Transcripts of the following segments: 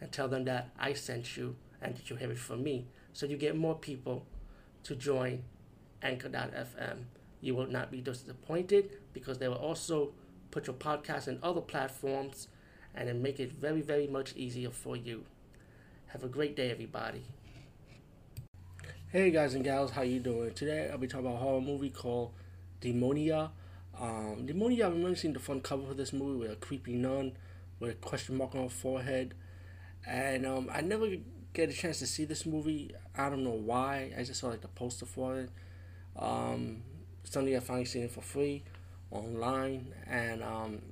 and tell them that I sent you and that you have it from me. So you get more people to join Anchor.fm. You will not be disappointed because they will also put your podcast in other platforms and then make it very, very much easier for you. Have a great day, everybody. Hey guys and gals, how you doing? Today I'll be talking about a horror movie called Demonia. Um, Demonia, I've remember seeing the front cover for this movie with a creepy nun with a question mark on her forehead. And um, I never get a chance to see this movie. I don't know why. I just saw like the poster for it. Um, I finally seen it for free online. And um,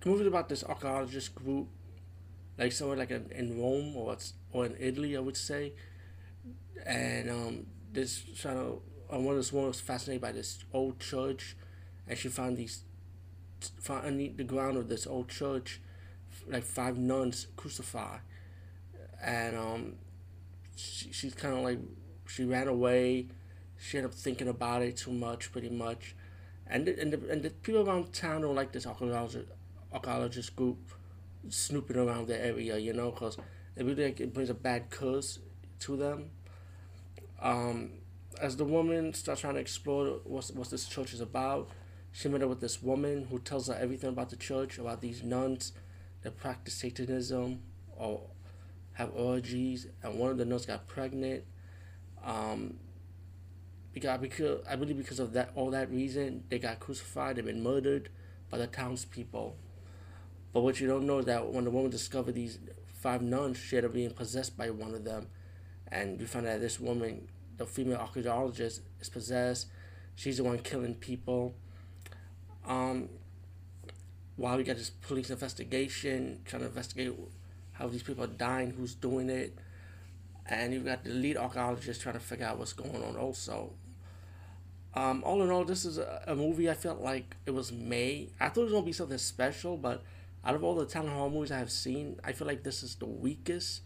the movie's about this archaeologist group, like somewhere like in, in Rome or or in Italy, I would say. And um, this trying to, one of was fascinated by this old church and she found these found underneath the ground of this old church like five nuns crucified. And um she, she's kind of like she ran away. She ended up thinking about it too much pretty much. And the, and the, and the people around town don't like this archaeologist archaeologist group snooping around the area you know because it really like, it brings a bad curse to them. Um as the woman starts trying to explore what what this church is about she met up with this woman who tells her everything about the church, about these nuns that practice Satanism or have orgies, and one of the nuns got pregnant. Um, because, because I believe because of that all that reason they got crucified, they've been murdered by the townspeople. But what you don't know is that when the woman discovered these five nuns, she ended up being possessed by one of them, and you find out this woman, the female archaeologist, is possessed. She's the one killing people um, while we got this police investigation, trying to investigate how these people are dying, who's doing it, and you've got the lead archaeologist trying to figure out what's going on also. Um, all in all, this is a, a, movie I felt like it was made. I thought it was gonna be something special, but out of all the talent horror movies I have seen, I feel like this is the weakest.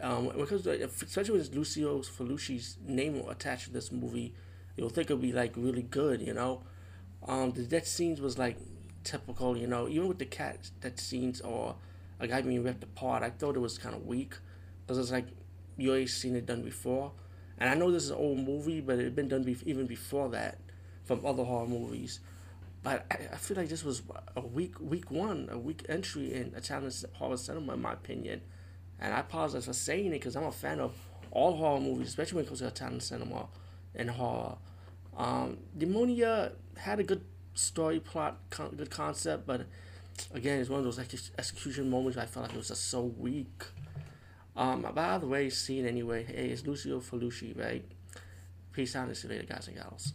Um, because especially with Lucio Fulci's name attached to this movie, you'll think it'll be like really good, you know. Um, the death scenes was like typical, you know. Even with the cat that scenes or a guy being ripped apart, I thought it was kind of weak because it's like you already seen it done before. And I know this is an old movie, but it had been done be- even before that from other horror movies. But I, I feel like this was a weak, week one, a weak entry in Italian horror cinema, in my opinion. And I apologize for saying it because I'm a fan of all horror movies, especially when it comes to Italian cinema and horror. Um, Demonia had a good story plot, con- good concept, but again, it's one of those ex- execution moments I felt like it was just so weak. Um, by the way, scene anyway, hey, it's Lucio Fulci, right? Peace out and see you later, guys and gals.